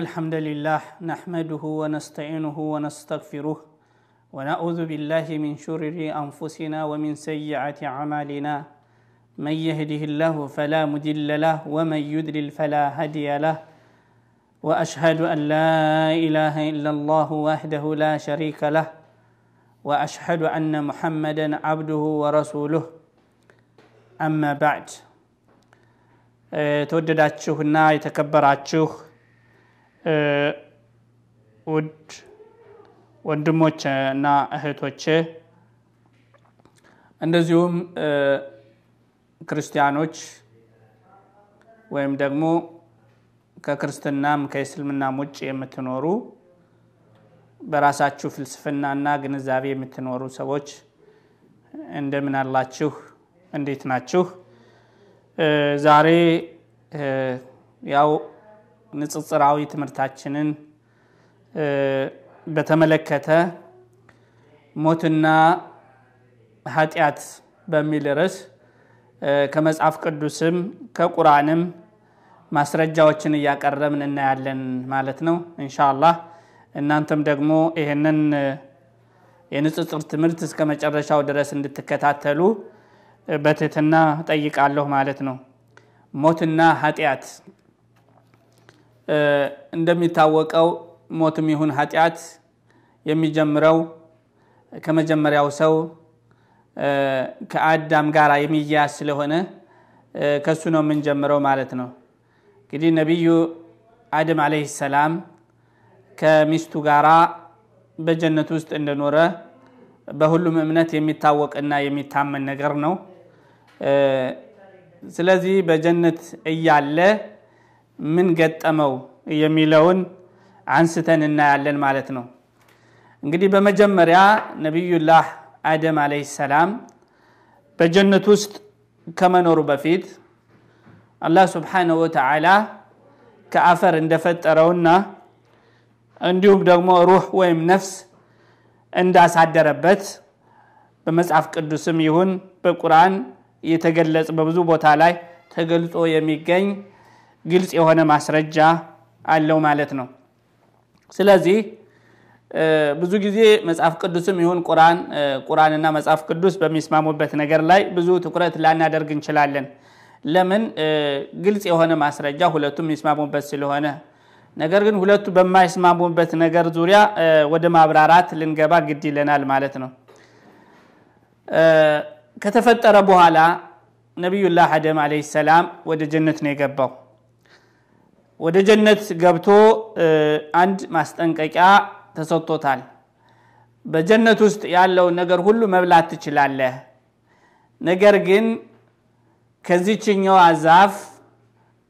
الحمد لله نحمده ونستعينه ونستغفره ونعوذ بالله من شرر أنفسنا ومن سيئات أعمالنا. من يهده الله فلا مدل له ومن يدلل فلا هادي له. وأشهد أن لا إله إلا الله وحده لا شريك له. وأشهد أن محمدا عبده ورسوله. أما بعد. أه، تودداتشوه النار تكبراتشوه ውድ ወንድሞች እና እህቶቼ እንደዚሁም ክርስቲያኖች ወይም ደግሞ ከክርስትናም ከእስልምናም ውጭ የምትኖሩ በራሳችሁ ፍልስፍናና ግንዛቤ የምትኖሩ ሰዎች እንደምን አላችሁ? እንዴት ናችሁ? ዛሬ ያው ንጽጽራዊ ትምህርታችንን በተመለከተ ሞትና ኃጢአት በሚል ርዕስ ከመጽሐፍ ቅዱስም ከቁርአንም ማስረጃዎችን እያቀረብን እናያለን ማለት ነው። እንሻአላህ እናንተም ደግሞ ይህንን የንጽጽር ትምህርት እስከ መጨረሻው ድረስ እንድትከታተሉ በትህትና ጠይቃለሁ ማለት ነው። ሞትና ኃጢአት እንደሚታወቀው ሞትም ይሁን ኃጢአት የሚጀምረው ከመጀመሪያው ሰው ከአዳም ጋር የሚያያዝ ስለሆነ ከሱ ነው የምንጀምረው ማለት ነው። እንግዲህ ነቢዩ አደም አለህ ሰላም ከሚስቱ ጋራ በጀነት ውስጥ እንደኖረ በሁሉም እምነት የሚታወቅና የሚታመን ነገር ነው። ስለዚህ በጀነት እያለ ምን ገጠመው የሚለውን አንስተን እናያለን ማለት ነው። እንግዲህ በመጀመሪያ ነቢዩላህ አደም አለህ ሰላም በጀነት ውስጥ ከመኖሩ በፊት አላህ ስብሓንሁ ወተዓላ ከአፈር እንደፈጠረውና እንዲሁም ደግሞ ሩህ ወይም ነፍስ እንዳሳደረበት በመጽሐፍ ቅዱስም ይሁን በቁርአን የተገለጸ በብዙ ቦታ ላይ ተገልጾ የሚገኝ ግልጽ የሆነ ማስረጃ አለው ማለት ነው። ስለዚህ ብዙ ጊዜ መጽሐፍ ቅዱስም ይሁን ቁርአን ቁርአንና መጽሐፍ ቅዱስ በሚስማሙበት ነገር ላይ ብዙ ትኩረት ላናደርግ እንችላለን። ለምን? ግልጽ የሆነ ማስረጃ ሁለቱም የሚስማሙበት ስለሆነ። ነገር ግን ሁለቱ በማይስማሙበት ነገር ዙሪያ ወደ ማብራራት ልንገባ ግድ ይለናል ማለት ነው። ከተፈጠረ በኋላ ነቢዩላህ አደም አለህ ሰላም ወደ ጀነት ነው የገባው ወደ ጀነት ገብቶ አንድ ማስጠንቀቂያ ተሰጥቶታል። በጀነት ውስጥ ያለውን ነገር ሁሉ መብላት ትችላለህ። ነገር ግን ከዚችኛዋ ዛፍ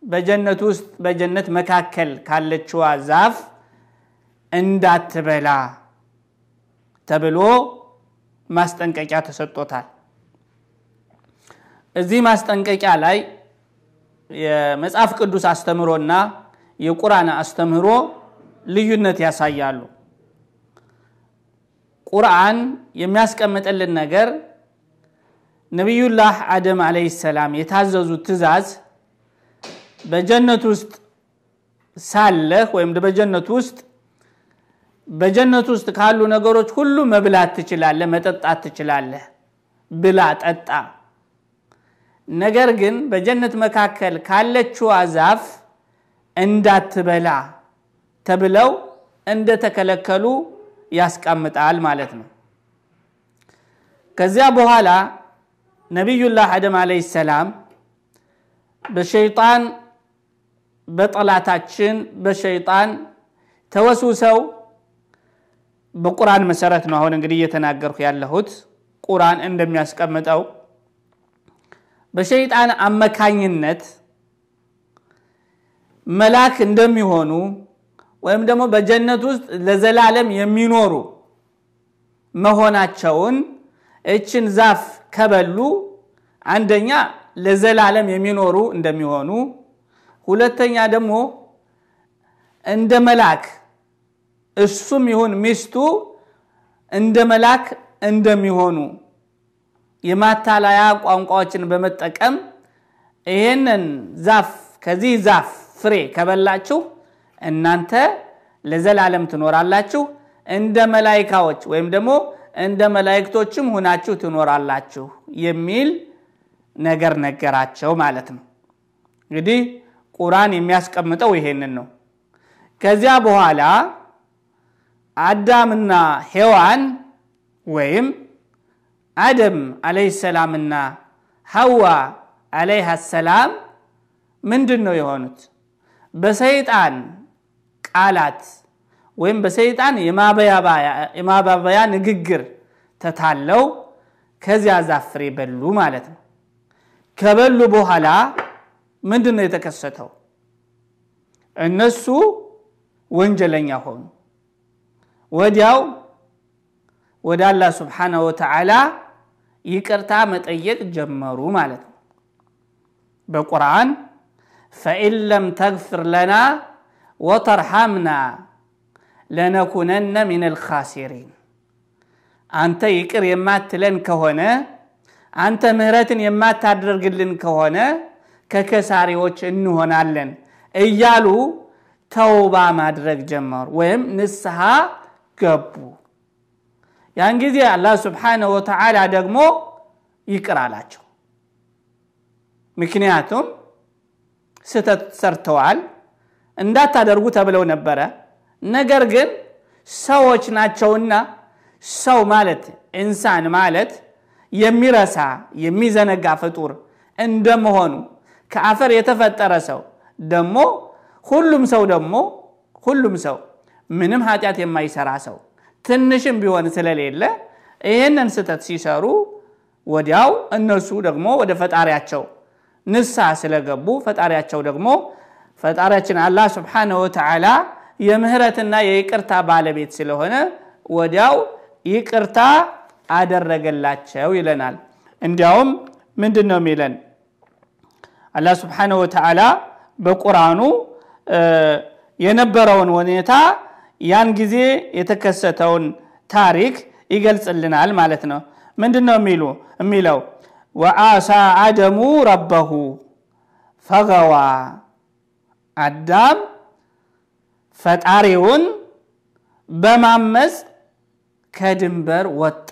በጀነት ውስጥ በጀነት መካከል ካለችዋ ዛፍ እንዳትበላ ተብሎ ማስጠንቀቂያ ተሰጥቶታል። እዚህ ማስጠንቀቂያ ላይ የመጽሐፍ ቅዱስ አስተምህሮና የቁርአን አስተምህሮ ልዩነት ያሳያሉ። ቁርአን የሚያስቀምጥልን ነገር ነቢዩላህ አደም አለህ ሰላም የታዘዙት ትእዛዝ በጀነት ውስጥ ሳለህ ወይም በጀነት ውስጥ በጀነት ውስጥ ካሉ ነገሮች ሁሉ መብላት ትችላለህ መጠጣት ትችላለህ ብላ ጠጣ። ነገር ግን በጀነት መካከል ካለችዋ ዛፍ እንዳትበላ ተብለው እንደተከለከሉ ያስቀምጣል ማለት ነው። ከዚያ በኋላ ነቢዩላህ አደም አለህ ሰላም በሸይጣን በጠላታችን በሸይጣን ተወስውሰው በቁርአን መሰረት ነው አሁን እንግዲህ እየተናገርኩ ያለሁት ቁርአን እንደሚያስቀምጠው በሸይጣን አመካኝነት መላክ እንደሚሆኑ ወይም ደግሞ በጀነት ውስጥ ለዘላለም የሚኖሩ መሆናቸውን እችን ዛፍ ከበሉ አንደኛ ለዘላለም የሚኖሩ እንደሚሆኑ ሁለተኛ ደግሞ እንደ መላክ እሱም ይሁን ሚስቱ እንደ መላክ እንደሚሆኑ የማታለያ ቋንቋዎችን በመጠቀም ይሄንን ዛፍ ከዚህ ዛፍ ፍሬ ከበላችሁ እናንተ ለዘላለም ትኖራላችሁ፣ እንደ መላይካዎች ወይም ደግሞ እንደ መላይክቶችም ሁናችሁ ትኖራላችሁ የሚል ነገር ነገራቸው ማለት ነው። እንግዲህ ቁርአን የሚያስቀምጠው ይሄንን ነው። ከዚያ በኋላ አዳምና ሔዋን ወይም አደም አለይሂ ሰላምና ሐዋ አለይሃ ሰላም ምንድን ነው የሆኑት? በሰይጣን ቃላት ወይም በሰይጣን የማባበያ ንግግር ተታለው ከዚያ ዛፍ ፍሬ በሉ ማለት ነው። ከበሉ በኋላ ምንድን ነው የተከሰተው? እነሱ ወንጀለኛ ሆኑ። ወዲያው ወደ አላህ ስብሓነሁ ወተዓላ ይቅርታ መጠየቅ ጀመሩ ማለት ነው። በቁርአን ፈኢን ለም ተግፍር ለና ወተርሐምና ለነኩነነ ሚነል ኻሲሪን፣ አንተ ይቅር የማትለን ከሆነ አንተ ምህረትን የማታደርግልን ከሆነ ከከሳሪዎች እንሆናለን እያሉ ተውባ ማድረግ ጀመሩ፣ ወይም ንስሐ ገቡ። ያን ጊዜ አላህ ስብሓነሁ ወተዓላ ደግሞ ይቅር አላቸው። ምክንያቱም ስህተት ሰርተዋል እንዳታደርጉ ተብለው ነበረ። ነገር ግን ሰዎች ናቸውና ሰው ማለት ኢንሳን ማለት የሚረሳ የሚዘነጋ ፍጡር እንደመሆኑ ከአፈር የተፈጠረ ሰው ደግሞ ሁሉም ሰው ደግሞ ሁሉም ሰው ምንም ኃጢአት የማይሰራ ሰው ትንሽም ቢሆን ስለሌለ ይህንን ስህተት ሲሰሩ ወዲያው እነሱ ደግሞ ወደ ፈጣሪያቸው ንስሐ ስለገቡ ፈጣሪያቸው ደግሞ ፈጣሪያችን አላህ ስብሓነሁ ወተዓላ የምህረትና የይቅርታ ባለቤት ስለሆነ ወዲያው ይቅርታ አደረገላቸው ይለናል። እንዲያውም ምንድን ነው የሚለን አላህ ስብሓነሁ ወተዓላ በቁርአኑ የነበረውን ሁኔታ ያን ጊዜ የተከሰተውን ታሪክ ይገልጽልናል ማለት ነው። ምንድን ነው የሚሉ የሚለው ወአሳ አደሙ ረበሁ ፈገዋ አዳም ፈጣሪውን በማመፅ ከድንበር ወጣ።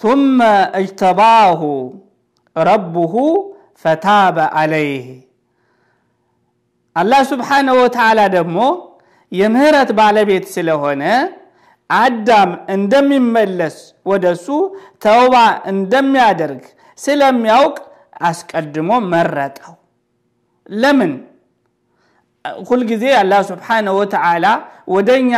ثم اجتباه ረቡሁ ፈታበ አለይህ አላህ ስብሓነሁ ወተዓላ ደግሞ የምህረት ባለቤት ስለሆነ አዳም እንደሚመለስ ወደሱ ተውባ እንደሚያደርግ ስለሚያውቅ አስቀድሞ መረጠው። ለምን? ሁልጊዜ አላህ ስብሓነሁ ወተዓላ ወደኛ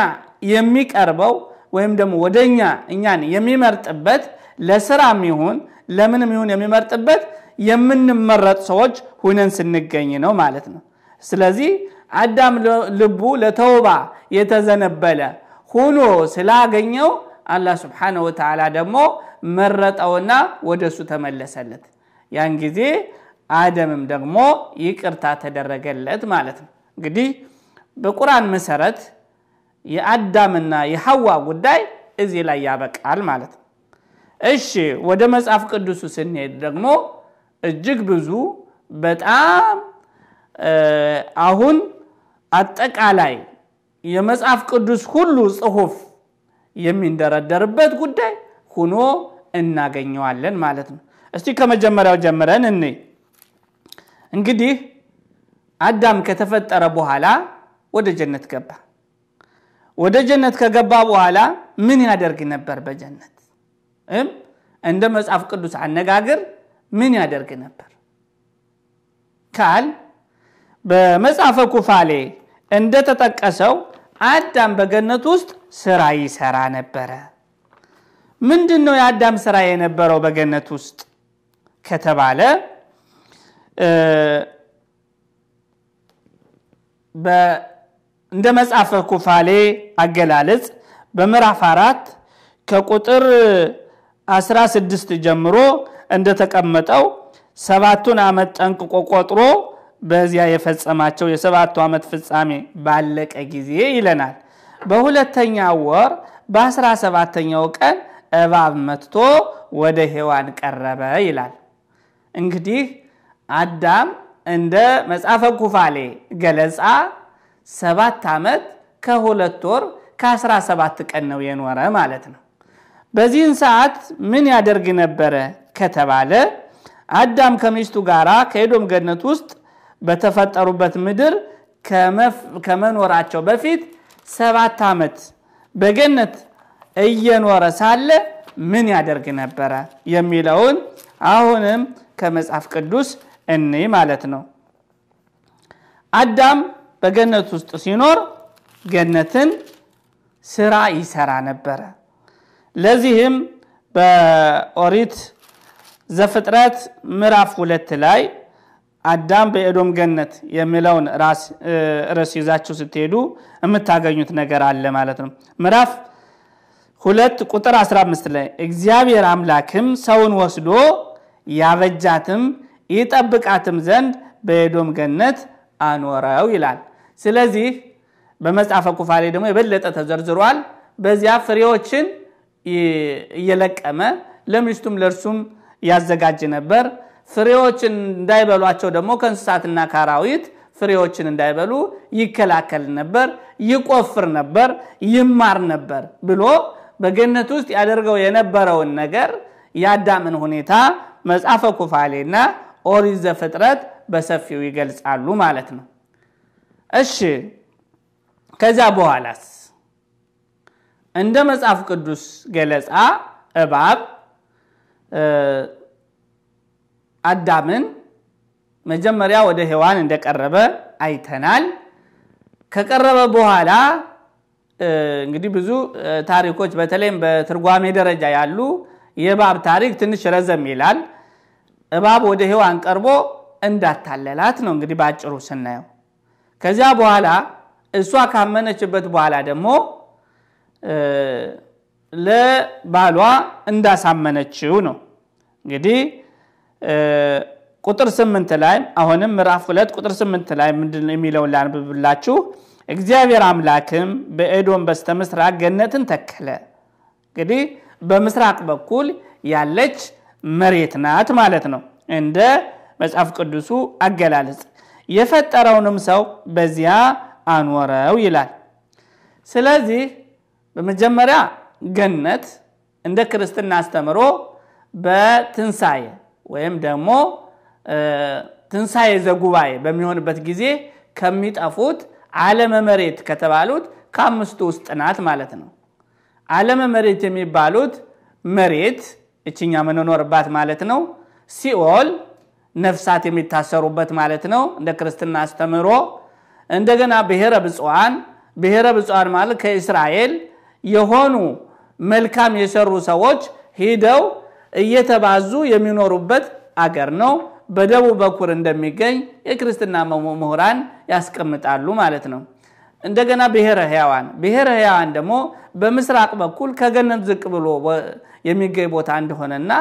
የሚቀርበው ወይም ደግሞ ወደኛ እኛን የሚመርጥበት ለስራም ይሁን ለምንም ይሁን የሚመርጥበት የምንመረጥ ሰዎች ሁነን ስንገኝ ነው ማለት ነው። ስለዚህ አዳም ልቡ ለተውባ የተዘነበለ ሁኖ ስላገኘው አላህ ስብሓነሁ ወተዓላ ደግሞ መረጠውና ወደሱ ተመለሰለት። ያን ጊዜ አደምም ደግሞ ይቅርታ ተደረገለት ማለት ነው። እንግዲህ በቁርአን መሰረት የአዳምና የሐዋ ጉዳይ እዚህ ላይ ያበቃል ማለት ነው። እሺ ወደ መጽሐፍ ቅዱሱ ስንሄድ ደግሞ እጅግ ብዙ በጣም አሁን አጠቃላይ የመጽሐፍ ቅዱስ ሁሉ ጽሑፍ የሚንደረደርበት ጉዳይ ሁኖ እናገኘዋለን ማለት ነው። እስቲ ከመጀመሪያው ጀምረን እኔ እንግዲህ አዳም ከተፈጠረ በኋላ ወደ ጀነት ገባ። ወደ ጀነት ከገባ በኋላ ምን ያደርግ ነበር? በጀነት እንደ መጽሐፍ ቅዱስ አነጋገር ምን ያደርግ ነበር ካል በመጽሐፈ ኩፋሌ እንደተጠቀሰው አዳም በገነት ውስጥ ስራ ይሰራ ነበረ። ምንድን ነው የአዳም ስራ የነበረው በገነት ውስጥ ከተባለ እንደ መጽሐፈ ኩፋሌ አገላለጽ በምዕራፍ አራት ከቁጥር 16 ጀምሮ እንደተቀመጠው ሰባቱን ዓመት ጠንቅቆ ቆጥሮ በዚያ የፈጸማቸው የሰባቱ ዓመት ፍጻሜ ባለቀ ጊዜ ይለናል። በሁለተኛው ወር በአስራ ሰባተኛው ቀን እባብ መጥቶ ወደ ሔዋን ቀረበ ይላል። እንግዲህ አዳም እንደ መጽሐፈ ኩፋሌ ገለጻ ሰባት ዓመት ከሁለት ወር ከአስራ ሰባት ቀን ነው የኖረ ማለት ነው። በዚህን ሰዓት ምን ያደርግ ነበረ ከተባለ አዳም ከሚስቱ ጋር ከኤዶም ገነት ውስጥ በተፈጠሩበት ምድር ከመኖራቸው በፊት ሰባት ዓመት በገነት እየኖረ ሳለ ምን ያደርግ ነበረ የሚለውን አሁንም ከመጽሐፍ ቅዱስ እንይ ማለት ነው። አዳም በገነት ውስጥ ሲኖር ገነትን ስራ ይሰራ ነበረ። ለዚህም በኦሪት ዘፍጥረት ምዕራፍ ሁለት ላይ አዳም በኤዶም ገነት የሚለውን ርዕስ ይዛችሁ ስትሄዱ የምታገኙት ነገር አለ ማለት ነው። ምዕራፍ ሁለት ቁጥር 15 ላይ እግዚአብሔር አምላክም ሰውን ወስዶ ያበጃትም ይጠብቃትም ዘንድ በኤዶም ገነት አኖረው ይላል። ስለዚህ በመጽሐፈ ኩፋሌ ደግሞ የበለጠ ተዘርዝሯል። በዚያ ፍሬዎችን እየለቀመ ለሚስቱም ለእርሱም ያዘጋጅ ነበር። ፍሬዎችን እንዳይበሏቸው ደግሞ ከእንስሳትና ከአራዊት ፍሬዎችን እንዳይበሉ ይከላከል ነበር፣ ይቆፍር ነበር፣ ይማር ነበር ብሎ በገነት ውስጥ ያደርገው የነበረውን ነገር የአዳምን ሁኔታ መጽሐፈ ኩፋሌና ኦሪት ዘፍጥረት በሰፊው ይገልጻሉ ማለት ነው። እሺ ከዚያ በኋላስ እንደ መጽሐፍ ቅዱስ ገለጻ እባብ አዳምን መጀመሪያ ወደ ሔዋን እንደቀረበ አይተናል። ከቀረበ በኋላ እንግዲህ ብዙ ታሪኮች በተለይም በትርጓሜ ደረጃ ያሉ የእባብ ታሪክ ትንሽ ረዘም ይላል። እባብ ወደ ሔዋን ቀርቦ እንዳታለላት ነው እንግዲህ በአጭሩ ስናየው። ከዚያ በኋላ እሷ ካመነችበት በኋላ ደግሞ ለባሏ እንዳሳመነችው ነው እንግዲህ ቁጥር ስምንት ላይ አሁንም ምዕራፍ ሁለት ቁጥር ስምንት ላይ ምንድን የሚለውን ላንብብላችሁ። እግዚአብሔር አምላክም በኤዶም በስተ ምስራቅ ገነትን ተከለ። እንግዲህ በምስራቅ በኩል ያለች መሬት ናት ማለት ነው እንደ መጽሐፍ ቅዱሱ አገላለጽ። የፈጠረውንም ሰው በዚያ አኖረው ይላል። ስለዚህ በመጀመሪያ ገነት እንደ ክርስትና አስተምሮ በትንሣኤ ወይም ደግሞ ትንሣኤ ዘጉባኤ በሚሆንበት ጊዜ ከሚጠፉት ዓለመ መሬት ከተባሉት ከአምስቱ ውስጥ ናት ማለት ነው። ዓለመ መሬት የሚባሉት መሬት እችኛ የምንኖርባት ማለት ነው። ሲኦል ነፍሳት የሚታሰሩበት ማለት ነው እንደ ክርስትና አስተምሮ። እንደገና ብሔረ ብፁዓን ብሔረ ብፁዓን ማለት ከእስራኤል የሆኑ መልካም የሰሩ ሰዎች ሂደው እየተባዙ የሚኖሩበት አገር ነው። በደቡብ በኩል እንደሚገኝ የክርስትና ምሁራን ያስቀምጣሉ ማለት ነው። እንደገና ብሔረ ሕያዋን ብሔረ ሕያዋን ደግሞ በምስራቅ በኩል ከገነት ዝቅ ብሎ የሚገኝ ቦታ እንደሆነና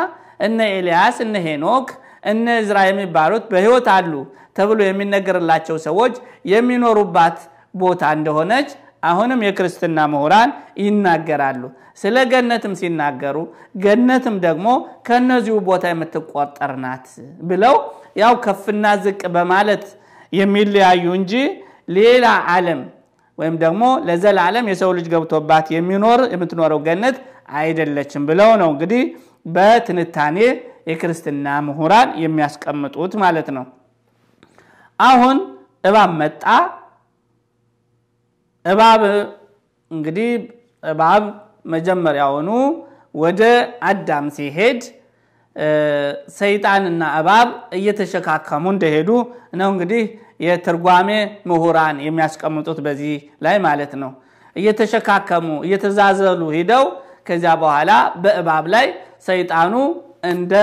እነ ኤልያስ እነ ሄኖክ እነ እዝራ የሚባሉት በሕይወት አሉ ተብሎ የሚነገርላቸው ሰዎች የሚኖሩባት ቦታ እንደሆነች አሁንም የክርስትና ምሁራን ይናገራሉ። ስለ ገነትም ሲናገሩ ገነትም ደግሞ ከነዚሁ ቦታ የምትቆጠር ናት ብለው ያው ከፍና ዝቅ በማለት የሚለያዩ እንጂ ሌላ ዓለም ወይም ደግሞ ለዘላለም የሰው ልጅ ገብቶባት የሚኖር የምትኖረው ገነት አይደለችም ብለው ነው እንግዲህ በትንታኔ የክርስትና ምሁራን የሚያስቀምጡት ማለት ነው። አሁን እባብ መጣ። እባብ እንግዲህ እባብ መጀመሪያውኑ ወደ አዳም ሲሄድ ሰይጣንና እባብ እየተሸካከሙ እንደሄዱ ነው እንግዲህ የትርጓሜ ምሁራን የሚያስቀምጡት በዚህ ላይ ማለት ነው። እየተሸካከሙ እየተዛዘሉ ሂደው ከዚያ በኋላ በእባብ ላይ ሰይጣኑ እንደ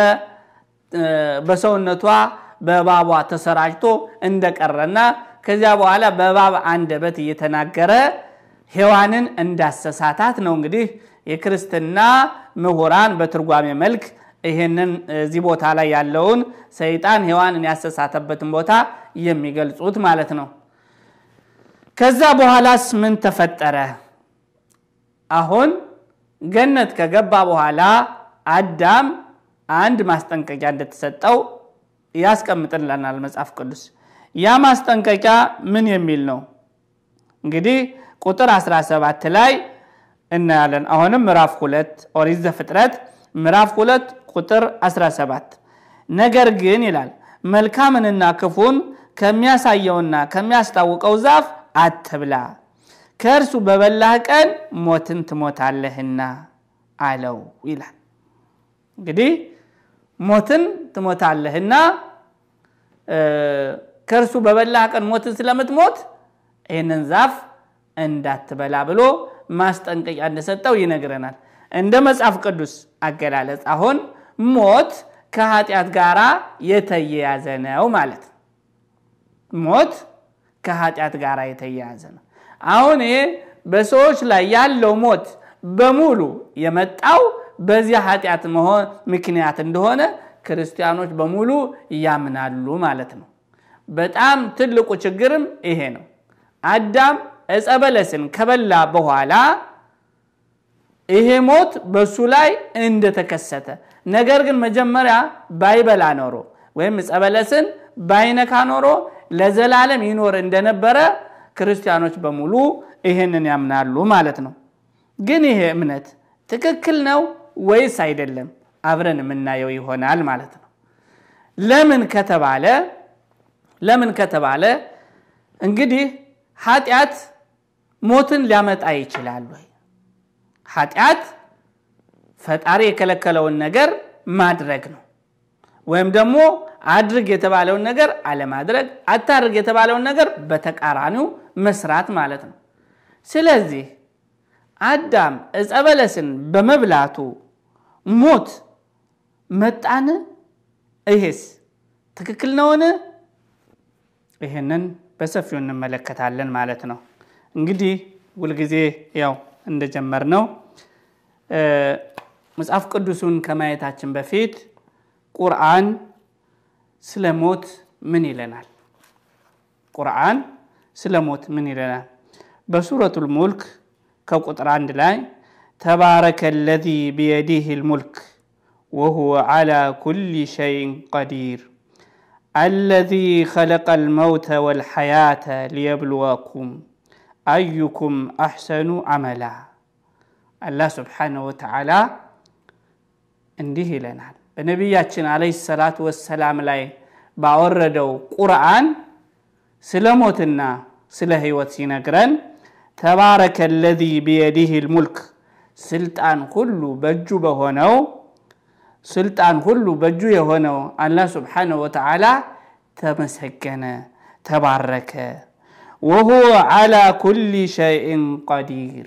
በሰውነቷ በእባቧ ተሰራጭቶ እንደቀረና ከዚያ በኋላ በእባብ አንደበት እየተናገረ ሔዋንን እንዳሰሳታት ነው እንግዲህ የክርስትና ምሁራን በትርጓሜ መልክ ይህንን እዚህ ቦታ ላይ ያለውን ሰይጣን ሔዋንን ያሰሳተበትን ቦታ የሚገልጹት ማለት ነው። ከዛ በኋላስ ምን ተፈጠረ? አሁን ገነት ከገባ በኋላ አዳም አንድ ማስጠንቀቂያ እንደተሰጠው ያስቀምጥልናል መጽሐፍ ቅዱስ። ያ ማስጠንቀቂያ ምን የሚል ነው? እንግዲህ ቁጥር 17 ላይ እናያለን። አሁንም ምዕራፍ ሁለት ኦሪት ዘፍጥረት ምዕራፍ ሁለት ቁጥር 17 ነገር ግን ይላል መልካምንና ክፉን ከሚያሳየውና ከሚያስታውቀው ዛፍ አትብላ፣ ከእርሱ በበላህ ቀን ሞትን ትሞታለህና አለው ይላል። እንግዲህ ሞትን ትሞታለህና ከእርሱ በበላህ ቀን ሞትን ስለምትሞት ይህንን ዛፍ እንዳትበላ ብሎ ማስጠንቀቂያ እንደሰጠው ይነግረናል። እንደ መጽሐፍ ቅዱስ አገላለጽ አሁን ሞት ከኃጢአት ጋር የተያያዘ ነው ማለት ሞት ከኃጢአት ጋር የተያያዘ ነው። አሁን ይሄ በሰዎች ላይ ያለው ሞት በሙሉ የመጣው በዚያ ኃጢአት መሆን ምክንያት እንደሆነ ክርስቲያኖች በሙሉ ያምናሉ ማለት ነው። በጣም ትልቁ ችግርም ይሄ ነው። አዳም ዕፀ ከበላ በኋላ ይሄ ሞት በሱ ላይ እንደተከሰተ ነገር ግን መጀመሪያ ባይበላ ኖሮ ወይም ዕፀ በለስን ባይነካ ኖሮ ለዘላለም ይኖር እንደነበረ ክርስቲያኖች በሙሉ ይህንን ያምናሉ ማለት ነው። ግን ይሄ እምነት ትክክል ነው ወይስ አይደለም? አብረን የምናየው ይሆናል ማለት ነው። ለምን ከተባለ ለምን ከተባለ እንግዲህ ኃጢአት ሞትን ሊያመጣ ይችላል ወይ? ኃጢአት ፈጣሪ የከለከለውን ነገር ማድረግ ነው። ወይም ደግሞ አድርግ የተባለውን ነገር አለማድረግ፣ አታድርግ የተባለውን ነገር በተቃራኒው መስራት ማለት ነው። ስለዚህ አዳም ዕፀ በለስን በመብላቱ ሞት መጣን? ይሄስ ትክክል ነውን? ይህንን በሰፊው እንመለከታለን ማለት ነው። እንግዲህ ሁልጊዜ ያው እንደጀመር ነው መጽሐፍ ቅዱሱን ከማየታችን በፊት ቁርአን ስለ ሞት ምን ይለናል? ቁርአን ስለ ሞት ምን ይለናል? በሱረቱል ሙልክ ከቁጥር አንድ ላይ ተባረከ ለዚ ቢየዲህ ልሙልክ ወሁወ ዓላ ኩሊ ሸይን ቀዲር አለዚ ኸለቀ ልመውተ ወልሐያተ ሊየብልወኩም አዩኩም አሕሰኑ አመላ። አላህ ስብሓነሁ ወተዓላ እንዲህ ይለናል በነቢያችን ዓለይሂ ሰላቱ ወሰላም ላይ ባወረደው ቁርአን ስለ ሞትና ስለ ህይወት ሲነግረን ተባረከ ለዚ ቢየዲህ ልሙልክ ስልጣን ሁሉ በእጁ በሆነው ስልጣን ሁሉ በእጁ የሆነው አላህ ስብሓነሁ ወተዓላ ተመሰገነ፣ ተባረከ። ወሁወ ዓላ ኩሊ ሸይእን ቀዲር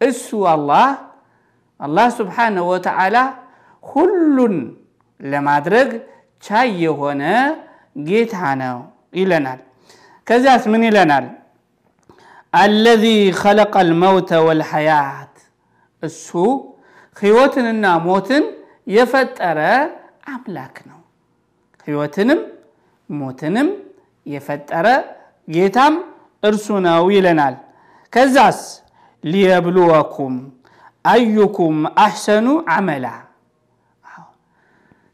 እሱ አላህ አላህ ስብሓነሁ ወተዓላ ሁሉን ለማድረግ ቻይ የሆነ ጌታ ነው ይለናል። ከዚያስ ምን ይለናል? አለዚ ኸለቀ ልመውተ ወልሐያት እሱ ህይወትንና ሞትን የፈጠረ አምላክ ነው። ህይወትንም ሞትንም የፈጠረ ጌታም እርሱ ነው ይለናል። ከዛስ ሊየብልወኩም አዩኩም አሕሰኑ አመላ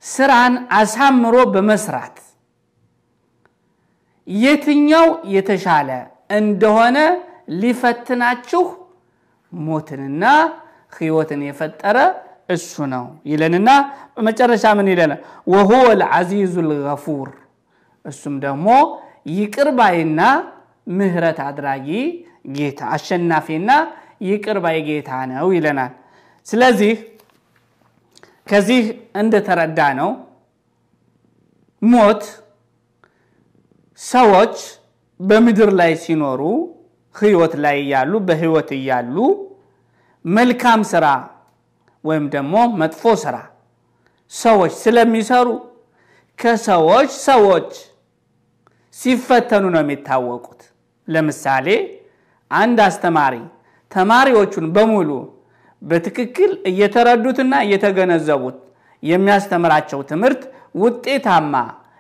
ስራን አሳምሮ በመስራት የትኛው የተሻለ እንደሆነ ሊፈትናችሁ ሞትንና ህይወትን የፈጠረ እሱ ነው ይለንና በመጨረሻ ምን ይለናል? ወሁወ ልዓዚዙ ልገፉር እሱም ደግሞ ይቅር ባይና ምህረት አድራጊ ጌታ አሸናፊና ይቅር ባይ ጌታ ነው ይለናል። ስለዚህ ከዚህ እንደተረዳ ነው ሞት ሰዎች በምድር ላይ ሲኖሩ ህይወት ላይ እያሉ በህይወት እያሉ መልካም ስራ ወይም ደግሞ መጥፎ ስራ ሰዎች ስለሚሰሩ ከሰዎች ሰዎች ሲፈተኑ ነው የሚታወቁት። ለምሳሌ አንድ አስተማሪ ተማሪዎቹን በሙሉ በትክክል እየተረዱትና እየተገነዘቡት የሚያስተምራቸው ትምህርት ውጤታማ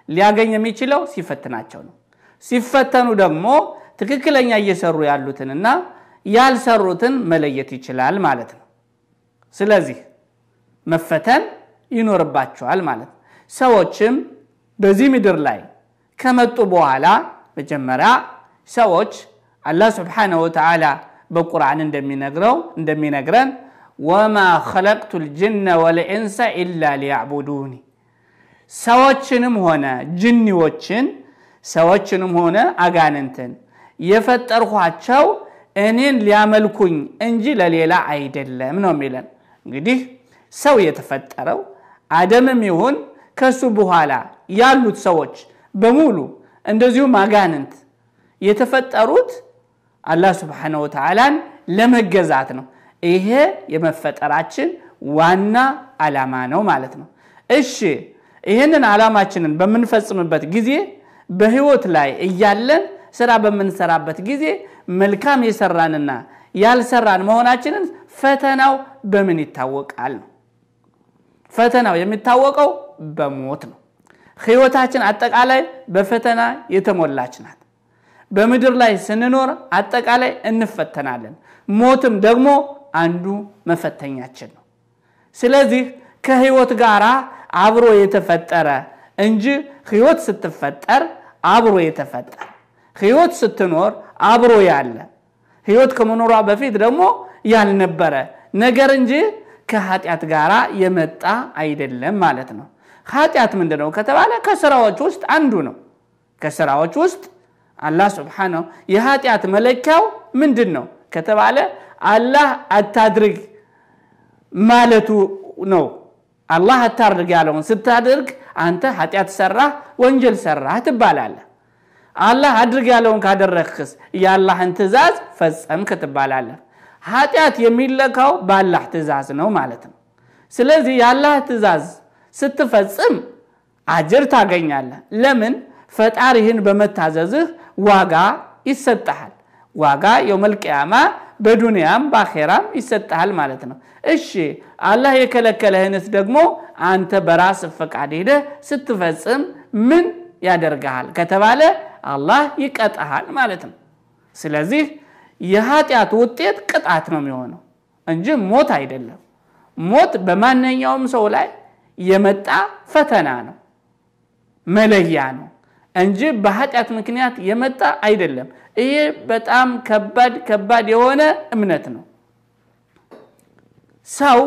ሊያገኝ የሚችለው ሲፈትናቸው ነው። ሲፈተኑ ደግሞ ትክክለኛ እየሰሩ ያሉትንና ያልሰሩትን መለየት ይችላል ማለት ነው። ስለዚህ መፈተን ይኖርባቸዋል ማለት ሰዎችም በዚህ ምድር ላይ ከመጡ በኋላ መጀመሪያ ሰዎች አላህ ስብሓነሁ ወተዓላ በቁርአን እንደሚነግረው እንደሚነግረን ወማ ኸለቅቱ ልጅነ ወልኢንሰ ኢላ ሊያዕቡዱኒ ሰዎችንም ሆነ ጅኒዎችን ሰዎችንም ሆነ አጋንንትን የፈጠርኋቸው እኔን ሊያመልኩኝ እንጂ ለሌላ አይደለም ነው የሚለን። እንግዲህ ሰው የተፈጠረው አደምም ይሁን ከሱ በኋላ ያሉት ሰዎች በሙሉ እንደዚሁም አጋንንት የተፈጠሩት አላህ ስብሓነሁ ወተዓላን ለመገዛት ነው። ይሄ የመፈጠራችን ዋና ዓላማ ነው ማለት ነው። እሺ ይህንን ዓላማችንን በምንፈጽምበት ጊዜ በህይወት ላይ እያለን ስራ በምንሰራበት ጊዜ መልካም የሰራንና ያልሰራን መሆናችንን ፈተናው በምን ይታወቃል ነው። ፈተናው የሚታወቀው በሞት ነው። ህይወታችን አጠቃላይ በፈተና የተሞላች ናት። በምድር ላይ ስንኖር አጠቃላይ እንፈተናለን። ሞትም ደግሞ አንዱ መፈተኛችን ነው። ስለዚህ ከህይወት ጋር አብሮ የተፈጠረ እንጂ ህይወት ስትፈጠር አብሮ የተፈጠረ ህይወት ስትኖር አብሮ ያለ ህይወት ከመኖሯ በፊት ደግሞ ያልነበረ ነገር እንጂ ከኃጢአት ጋር የመጣ አይደለም ማለት ነው። ኃጢአት ምንድን ነው ከተባለ ከስራዎች ውስጥ አንዱ ነው። ከስራዎች ውስጥ አላህ ስብሓነሁ የኃጢአት መለኪያው ምንድን ነው ከተባለ አላህ አታድርግ ማለቱ ነው። አላህ አታድርግ ያለውን ስታድርግ አንተ ኃጢአት ሰራህ፣ ወንጀል ሰራህ ትባላለህ። አላህ አድርግ ያለውን ካደረግክስ የአላህን ትእዛዝ ፈጸምክ ትባላለህ። ኃጢአት የሚለካው በአላህ ትእዛዝ ነው ማለት ነው። ስለዚህ የአላህ ትእዛዝ ስትፈጽም አጅር ታገኛለህ። ለምን? ፈጣሪህን በመታዘዝህ ዋጋ ይሰጠሃል። ዋጋ የውመል ቂያማ በዱንያም በአኼራም ይሰጠሃል ማለት ነው። እሺ አላህ የከለከለህንስ ደግሞ አንተ በራስ ፈቃድ ሄደህ ስትፈጽም ምን ያደርግሃል ከተባለ አላህ ይቀጣሃል ማለት ነው። ስለዚህ የኃጢአት ውጤት ቅጣት ነው የሚሆነው እንጂ ሞት አይደለም። ሞት በማንኛውም ሰው ላይ የመጣ ፈተና ነው፣ መለያ ነው እንጂ በኃጢአት ምክንያት የመጣ አይደለም። ይሄ በጣም ከባድ ከባድ የሆነ እምነት ነው። ሰው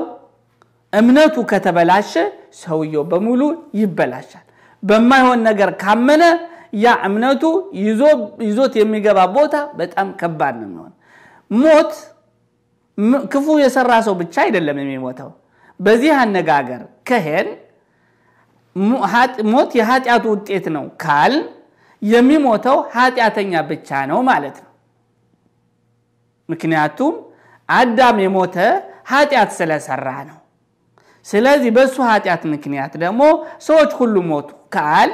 እምነቱ ከተበላሸ ሰውየው በሙሉ ይበላሻል። በማይሆን ነገር ካመነ ያ እምነቱ ይዞት የሚገባ ቦታ በጣም ከባድ ነው የሚሆን። ሞት ክፉ የሰራ ሰው ብቻ አይደለም የሚሞተው። በዚህ አነጋገር ከሄን ሞት የኃጢአቱ ውጤት ነው ካል የሚሞተው ኃጢአተኛ ብቻ ነው ማለት ነው። ምክንያቱም አዳም የሞተ ኃጢአት ስለሰራ ነው። ስለዚህ በእሱ ኃጢአት ምክንያት ደግሞ ሰዎች ሁሉ ሞቱ ካል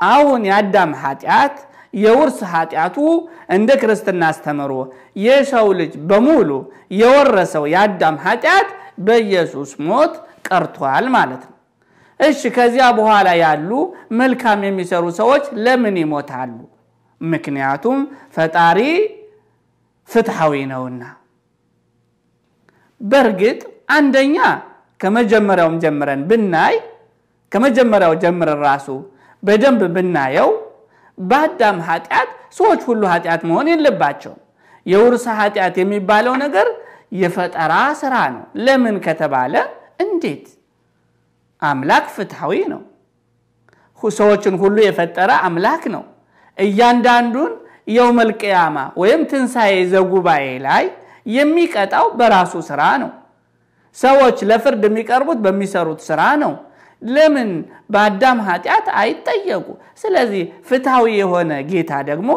አሁን የአዳም ኃጢአት የውርስ ኃጢአቱ እንደ ክርስትና አስተምሮ የሰው ልጅ በሙሉ የወረሰው የአዳም ኃጢአት በኢየሱስ ሞት ቀርቷል ማለት ነው። እሺ ከዚያ በኋላ ያሉ መልካም የሚሰሩ ሰዎች ለምን ይሞታሉ? ምክንያቱም ፈጣሪ ፍትሐዊ ነውና። በእርግጥ አንደኛ ከመጀመሪያውም ጀምረን ብናይ ከመጀመሪያው ጀምረን ራሱ በደንብ ብናየው በአዳም ኃጢአት ሰዎች ሁሉ ኃጢአት መሆን የለባቸውም። የውርስ ኃጢአት የሚባለው ነገር የፈጠራ ስራ ነው። ለምን ከተባለ እንዴት አምላክ ፍትሐዊ ነው። ሰዎችን ሁሉ የፈጠረ አምላክ ነው። እያንዳንዱን የውመል ቂያማ ወይም ትንሣኤ ዘጉባኤ ላይ የሚቀጣው በራሱ ስራ ነው። ሰዎች ለፍርድ የሚቀርቡት በሚሰሩት ስራ ነው። ለምን በአዳም ኃጢአት አይጠየቁ? ስለዚህ ፍትሐዊ የሆነ ጌታ ደግሞ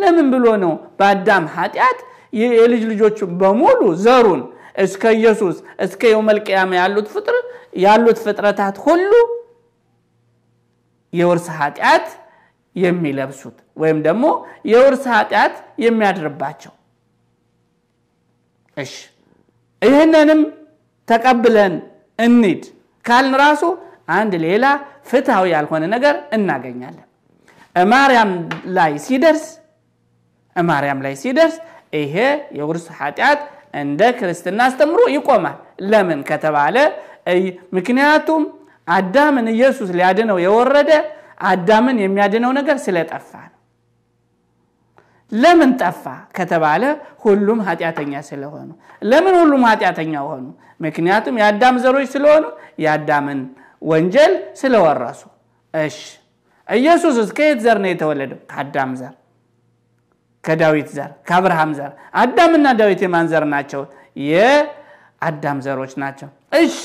ለምን ብሎ ነው በአዳም ኃጢአት የልጅ ልጆቹ በሙሉ ዘሩን እስከ ኢየሱስ እስከ የውመል ቂያማ ያሉት ፍጥር ያሉት ፍጥረታት ሁሉ የውርስ ኃጢአት የሚለብሱት ወይም ደግሞ የውርስ ኃጢአት የሚያድርባቸው። እሺ ይህንንም ተቀብለን እንሂድ ካልን ራሱ አንድ ሌላ ፍትሐዊ ያልሆነ ነገር እናገኛለን። ማርያም ላይ ሲደርስ ማርያም ላይ ሲደርስ ይሄ የውርስ ኃጢአት እንደ ክርስትና አስተምሮ ይቆማል። ለምን ከተባለ ምክንያቱም አዳምን ኢየሱስ ሊያድነው የወረደ አዳምን የሚያድነው ነገር ስለጠፋ ነው። ለምን ጠፋ ከተባለ ሁሉም ኃጢአተኛ ስለሆኑ። ለምን ሁሉም ኃጢአተኛ ሆኑ? ምክንያቱም የአዳም ዘሮች ስለሆኑ የአዳምን ወንጀል ስለወረሱ። እሺ ኢየሱስስ ከየት ዘር ነው የተወለደው? ከአዳም ዘር፣ ከዳዊት ዘር፣ ከአብርሃም ዘር። አዳምና ዳዊት የማን ዘር ናቸው? የአዳም ዘሮች ናቸው። እሺ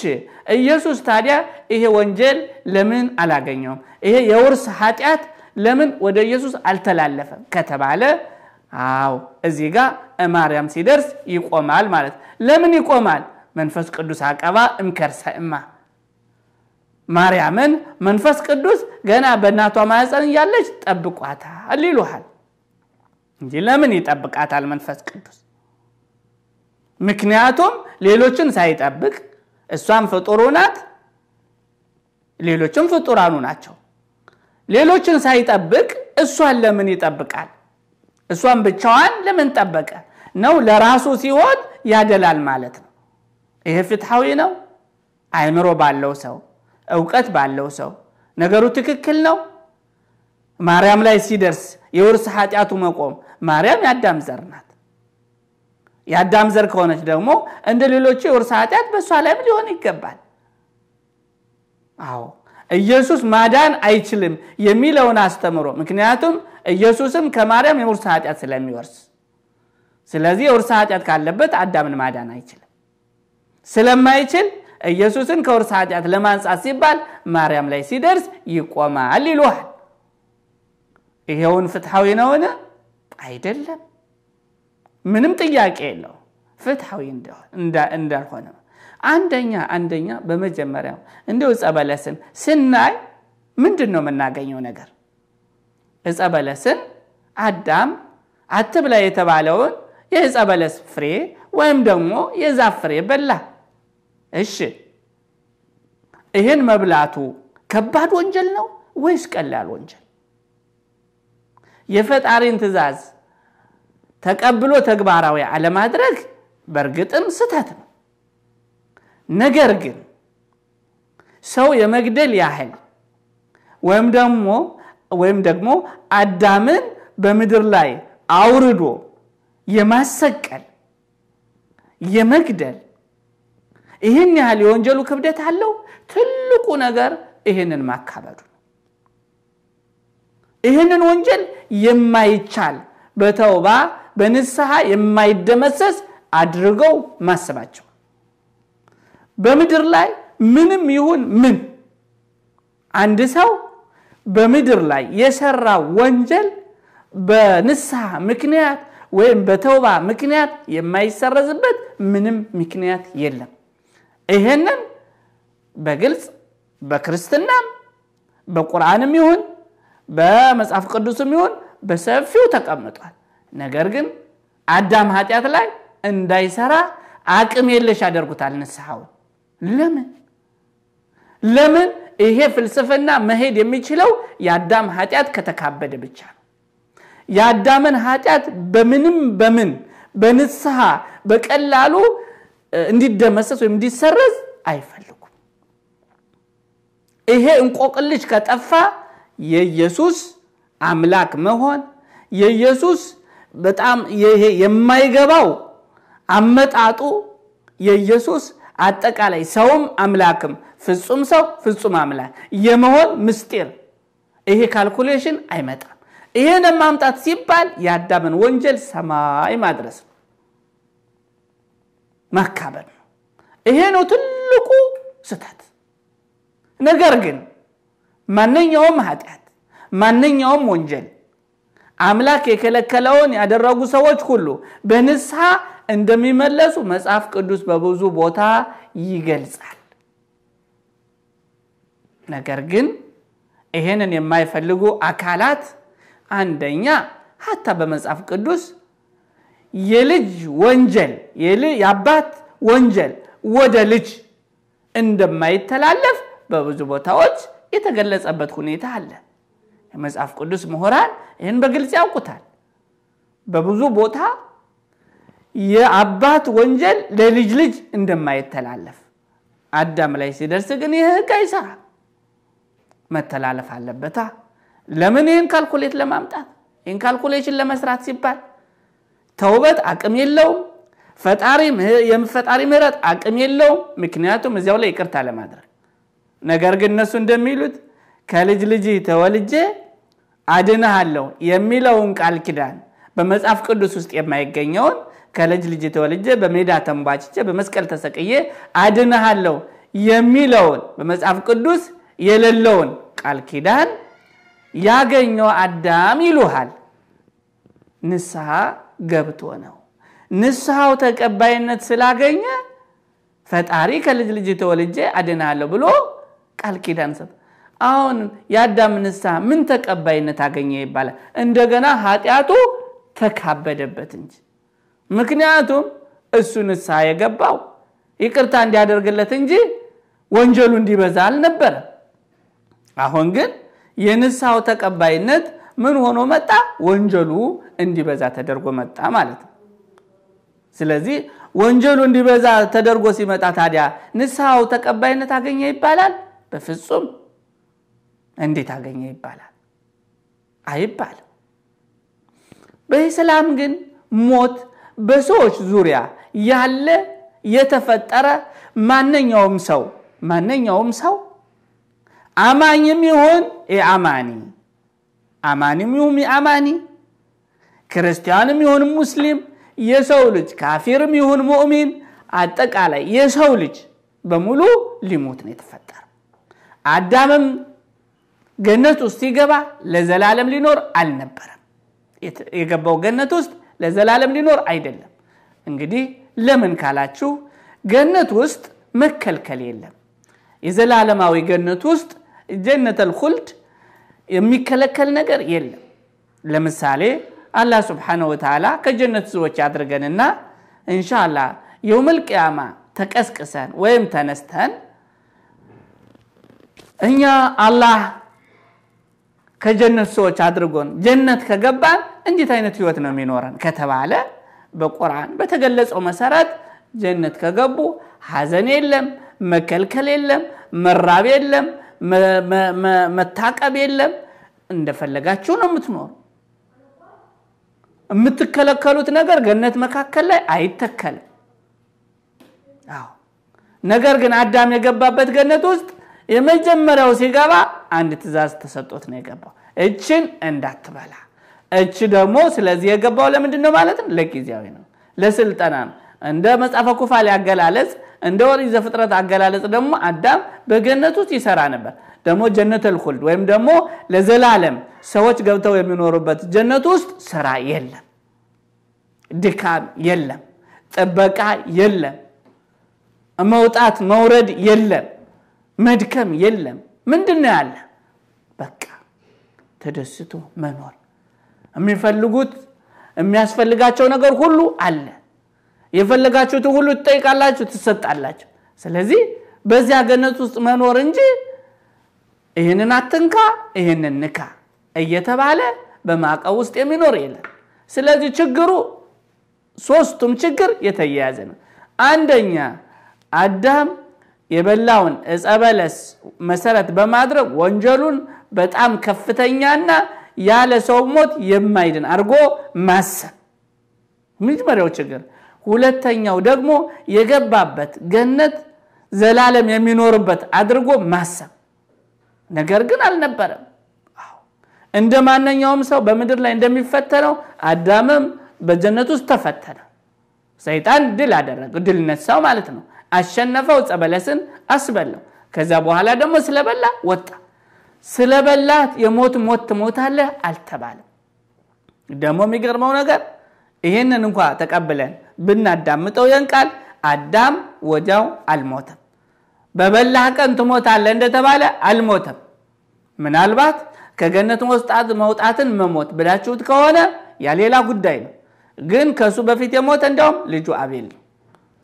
ኢየሱስ ታዲያ ይሄ ወንጀል ለምን አላገኘውም? ይሄ የውርስ ኃጢአት ለምን ወደ ኢየሱስ አልተላለፈም ከተባለ አው እዚህ ጋር ማርያም ሲደርስ ይቆማል ማለት ለምን ይቆማል? መንፈስ ቅዱስ አቀባ እምከርሰ እማ ማርያምን መንፈስ ቅዱስ ገና በእናቷ ማህፀን እያለች ጠብቋታል ይሉሃል እንጂ ለምን ይጠብቃታል መንፈስ ቅዱስ? ምክንያቱም ሌሎችን ሳይጠብቅ እሷም ፍጡሩ ናት፣ ሌሎችም ፍጡራኑ ናቸው። ሌሎችን ሳይጠብቅ እሷን ለምን ይጠብቃል? እሷን ብቻዋን ለምን ጠበቀ? ነው ለራሱ ሲሆን ያደላል ማለት ነው። ይሄ ፍትሐዊ ነው? አእምሮ ባለው ሰው እውቀት ባለው ሰው ነገሩ ትክክል ነው? ማርያም ላይ ሲደርስ የውርስ ኃጢአቱ መቆም ማርያም የአዳም ዘር ናት። የአዳም ዘር ከሆነች ደግሞ እንደ ሌሎቹ የውርስ ኃጢአት በእሷ ላይም ሊሆን ይገባል። አዎ ኢየሱስ ማዳን አይችልም የሚለውን አስተምሮ ምክንያቱም ኢየሱስም ከማርያም የውርስ ኃጢአት ስለሚወርስ ስለዚህ የውርስ ኃጢአት ካለበት አዳምን ማዳን አይችልም ስለማይችል ኢየሱስን ከውርስ ኃጢአት ለማንጻት ሲባል ማርያም ላይ ሲደርስ ይቆማል ይሉሃል ይሄውን ፍትሐዊ ነውን? አይደለም። ምንም ጥያቄ የለው ፍትሐዊ እንዳልሆነ። አንደኛ አንደኛ በመጀመሪያው እንዲሁ ዕፀ ስናይ ምንድን ነው የምናገኘው ነገር? ዕፀ አዳም አትብላ የተባለውን የዕፀ ፍሬ ወይም ደግሞ የዛፍ ፍሬ በላ እሺ ይህን መብላቱ ከባድ ወንጀል ነው ወይስ ቀላል ወንጀል? የፈጣሪን ትእዛዝ ተቀብሎ ተግባራዊ አለማድረግ በእርግጥም ስተት ነው። ነገር ግን ሰው የመግደል ያህል ወይም ደግሞ ወይም ደግሞ አዳምን በምድር ላይ አውርዶ የማሰቀል የመግደል ይህን ያህል የወንጀሉ ክብደት አለው? ትልቁ ነገር ይህንን ማካበዱ ነው። ይህንን ወንጀል የማይቻል በተውባ በንስሐ የማይደመሰስ አድርገው ማሰባቸው። በምድር ላይ ምንም ይሁን ምን አንድ ሰው በምድር ላይ የሰራ ወንጀል በንስሐ ምክንያት ወይም በተውባ ምክንያት የማይሰረዝበት ምንም ምክንያት የለም ይህንን በግልጽ በክርስትናም በቁርአንም ይሁን በመጽሐፍ ቅዱስም ይሁን በሰፊው ተቀምጧል። ነገር ግን አዳም ኃጢአት ላይ እንዳይሰራ አቅም የለሽ ያደርጉታል ንስሐውን። ለምን? ለምን ይሄ ፍልስፍና መሄድ የሚችለው የአዳም ኃጢአት ከተካበደ ብቻ ነው? የአዳምን ኃጢአት በምንም በምን በንስሐ በቀላሉ እንዲደመሰስ ወይም እንዲሰረዝ አይፈልጉም። ይሄ እንቆቅልሽ ከጠፋ የኢየሱስ አምላክ መሆን የኢየሱስ በጣም ይሄ የማይገባው አመጣጡ የኢየሱስ አጠቃላይ ሰውም አምላክም ፍጹም ሰው ፍጹም አምላክ የመሆን ምስጢር። ይሄ calculation አይመጣም። ይሄን ማምጣት ሲባል የአዳምን ወንጀል ሰማይ ማድረስ ነው ማካበድ ነው። ይሄ ነው ትልቁ ስተት ነገር ግን ማንኛውም ኃጢአት ማንኛውም ወንጀል አምላክ የከለከለውን ያደረጉ ሰዎች ሁሉ በንስሐ እንደሚመለሱ መጽሐፍ ቅዱስ በብዙ ቦታ ይገልጻል። ነገር ግን ይሄንን የማይፈልጉ አካላት አንደኛ ሀታ በመጽሐፍ ቅዱስ የልጅ ወንጀል የአባት ወንጀል ወደ ልጅ እንደማይተላለፍ በብዙ ቦታዎች የተገለጸበት ሁኔታ አለ። የመጽሐፍ ቅዱስ ምሁራን ይህን በግልጽ ያውቁታል። በብዙ ቦታ የአባት ወንጀል ለልጅ ልጅ እንደማይተላለፍ። አዳም ላይ ሲደርስ ግን ይህ ህግ አይሰራም መተላለፍ አለበታ። ለምን ይህን calculate ለማምጣት? ይህን calculation ለመስራት ሲባል ተውበት አቅም የለውም። ፈጣሪ የፈጣሪ ምህረት አቅም የለውም። ምክንያቱም እዚያው ላይ ይቅርታ ለማድረግ ነገር ግን እነሱ እንደሚሉት ከልጅ ልጅ ተወልጄ አድንሃለሁ የሚለውን ቃል ኪዳን በመጽሐፍ ቅዱስ ውስጥ የማይገኘውን ከልጅ ልጅ ተወልጄ በሜዳ ተንቧጭቼ በመስቀል ተሰቅዬ አድንሃለሁ የሚለውን በመጽሐፍ ቅዱስ የሌለውን ቃል ኪዳን ያገኘው አዳም ይሉሃል። ንስሐ ገብቶ ነው። ንስሐው ተቀባይነት ስላገኘ ፈጣሪ ከልጅ ልጅ ተወልጄ አድናለሁ ብሎ ቃል ኪዳን ሰጥ። አሁን የአዳም ንስሐ ምን ተቀባይነት አገኘ ይባላል? እንደገና ኃጢአቱ ተካበደበት እንጂ። ምክንያቱም እሱ ንስሐ የገባው ይቅርታ እንዲያደርግለት እንጂ ወንጀሉ እንዲበዛ አልነበረም። አሁን ግን የንስሐው ተቀባይነት ምን ሆኖ መጣ? ወንጀሉ እንዲበዛ ተደርጎ መጣ ማለት ነው። ስለዚህ ወንጀሉ እንዲበዛ ተደርጎ ሲመጣ ታዲያ ንስሐው ተቀባይነት አገኘ ይባላል? በፍጹም እንዴት አገኘ ይባላል? አይባልም። በኢስላም ግን ሞት በሰዎች ዙሪያ ያለ የተፈጠረ ማንኛውም ሰው ማንኛውም ሰው አማኝም ይሁን የአማኒ አማኒም ይሁን የአማኒ ክርስቲያንም ይሁን ሙስሊም የሰው ልጅ ካፊርም ይሁን ሙእሚን አጠቃላይ የሰው ልጅ በሙሉ ሊሞት ነው የተፈጠረ። አዳምም ገነት ውስጥ ሲገባ ለዘላለም ሊኖር አልነበረም። የገባው ገነት ውስጥ ለዘላለም ሊኖር አይደለም። እንግዲህ ለምን ካላችሁ ገነት ውስጥ መከልከል የለም። የዘላለማዊ ገነት ውስጥ ጀነተል ሁልድ የሚከለከል ነገር የለም። ለምሳሌ አላህ ስብሓነሁ ወተዓላ ከጀነት ሰዎች አድርገንና እንሻላ የውመል ቅያማ ተቀስቅሰን ወይም ተነስተን እኛ አላህ ከጀነት ሰዎች አድርጎን ጀነት ከገባን እንዴት አይነት ህይወት ነው የሚኖረን ከተባለ በቁርአን በተገለጸው መሰረት ጀነት ከገቡ ሐዘን የለም፣ መከልከል የለም፣ መራብ የለም፣ መታቀብ የለም። እንደፈለጋችሁ ነው የምትኖሩ። የምትከለከሉት ነገር ገነት መካከል ላይ አይተከልም። አዎ። ነገር ግን አዳም የገባበት ገነት ውስጥ የመጀመሪያው ሲገባ አንድ ትእዛዝ ተሰጦት ነው የገባው፣ እችን እንዳትበላ። እች ደግሞ ስለዚህ የገባው ለምንድን ነው ማለት? ለጊዜያዊ ነው፣ ለስልጠና ነው። እንደ መጽሐፈ ኩፋሌ አገላለጽ እንደ ኦሪት ዘፍጥረት አገላለጽ ደግሞ አዳም በገነት ውስጥ ይሰራ ነበር። ደግሞ ጀነተል ሁልድ ወይም ደግሞ ለዘላለም ሰዎች ገብተው የሚኖሩበት ጀነት ውስጥ ስራ የለም፣ ድካም የለም፣ ጥበቃ የለም፣ መውጣት መውረድ የለም፣ መድከም የለም። ምንድን ነው ያለ? በቃ ተደስቶ መኖር የሚፈልጉት የሚያስፈልጋቸው ነገር ሁሉ አለ። የፈለጋችሁትን ሁሉ ትጠይቃላችሁ፣ ትሰጣላችሁ። ስለዚህ በዚያ ገነት ውስጥ መኖር እንጂ ይህንን አትንካ፣ ይህንን ንካ እየተባለ በማዕቀብ ውስጥ የሚኖር የለም። ስለዚህ ችግሩ ሶስቱም ችግር የተያያዘ ነው። አንደኛ አዳም የበላውን ዕፀ በለስ መሰረት በማድረግ ወንጀሉን በጣም ከፍተኛና ያለ ሰው ሞት የማይድን አድርጎ ማሰብ መጀመሪያው ችግር። ሁለተኛው ደግሞ የገባበት ገነት ዘላለም የሚኖርበት አድርጎ ማሰብ ነገር ግን አልነበረም። እንደ ማንኛውም ሰው በምድር ላይ እንደሚፈተነው አዳምም በጀነት ውስጥ ተፈተነ። ሰይጣን ድል አደረገ፣ ድል ነሳው ማለት ነው። አሸነፈው፣ ዕፀ በለስን ከዛ በኋላ ደግሞ ስለበላ ወጣ። ስለበላት የሞት ሞት ትሞታለህ አልተባለም። ደግሞ የሚገርመው ነገር ይህንን እንኳ ተቀብለን ብናዳምጠው ያን ቃል አዳም ወዲያው አልሞተም። በበላህ ቀን ትሞታለህ እንደተባለ አልሞተም። ምናልባት ከገነት መውጣትን መሞት ብላችሁት ከሆነ ያ ሌላ ጉዳይ ነው። ግን ከእሱ በፊት የሞተ እንዲያውም ልጁ አቤል ነው።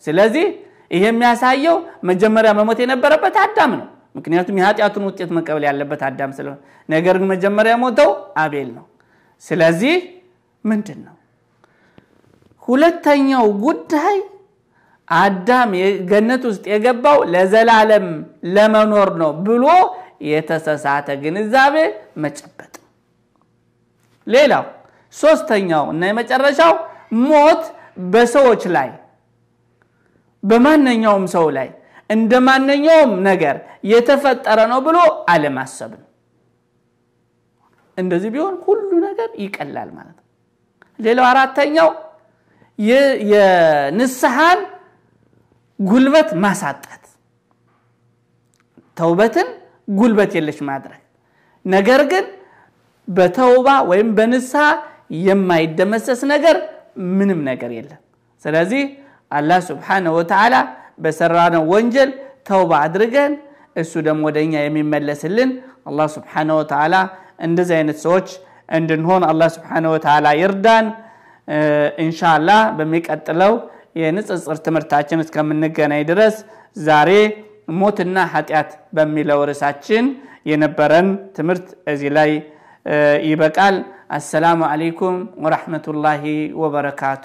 ስለዚህ ይህ የሚያሳየው መጀመሪያ መሞት የነበረበት አዳም ነው። ምክንያቱም የኃጢአቱን ውጤት መቀበል ያለበት አዳም ስለሆነ፣ ነገር ግን መጀመሪያ የሞተው አቤል ነው። ስለዚህ ምንድን ነው ሁለተኛው ጉዳይ አዳም ገነት ውስጥ የገባው ለዘላለም ለመኖር ነው ብሎ የተሳሳተ ግንዛቤ መጨበጥ። ሌላው ሶስተኛው እና የመጨረሻው ሞት በሰዎች ላይ በማንኛውም ሰው ላይ እንደ ማንኛውም ነገር የተፈጠረ ነው ብሎ አለማሰብ ነው። እንደዚህ ቢሆን ሁሉ ነገር ይቀላል ማለት ነው። ሌላው አራተኛው የንስሐን ጉልበት ማሳጣት፣ ተውበትን ጉልበት የለሽ ማድረግ። ነገር ግን በተውባ ወይም በንስሐ የማይደመሰስ ነገር ምንም ነገር የለም። ስለዚህ አላህ ስብሓነሁ ወተዓላ በሰራነው ወንጀል ተውባ አድርገን እሱ ደግሞ ወደ እኛ የሚመለስልን አላህ ስብሓነሁ ወተዓላ እንደዚህ አይነት ሰዎች እንድንሆን አላህ ስብሓነሁ ወተዓላ ይርዳን። ኢንሻአላህ በሚቀጥለው የንጽጽር ትምህርታችን እስከምንገናኝ ድረስ ዛሬ ሞትና ኃጢአት በሚለው ርዕሳችን የነበረን ትምህርት እዚህ ላይ ይበቃል። አሰላሙ አለይኩም ወረሕመቱላሂ ወበረካቱ።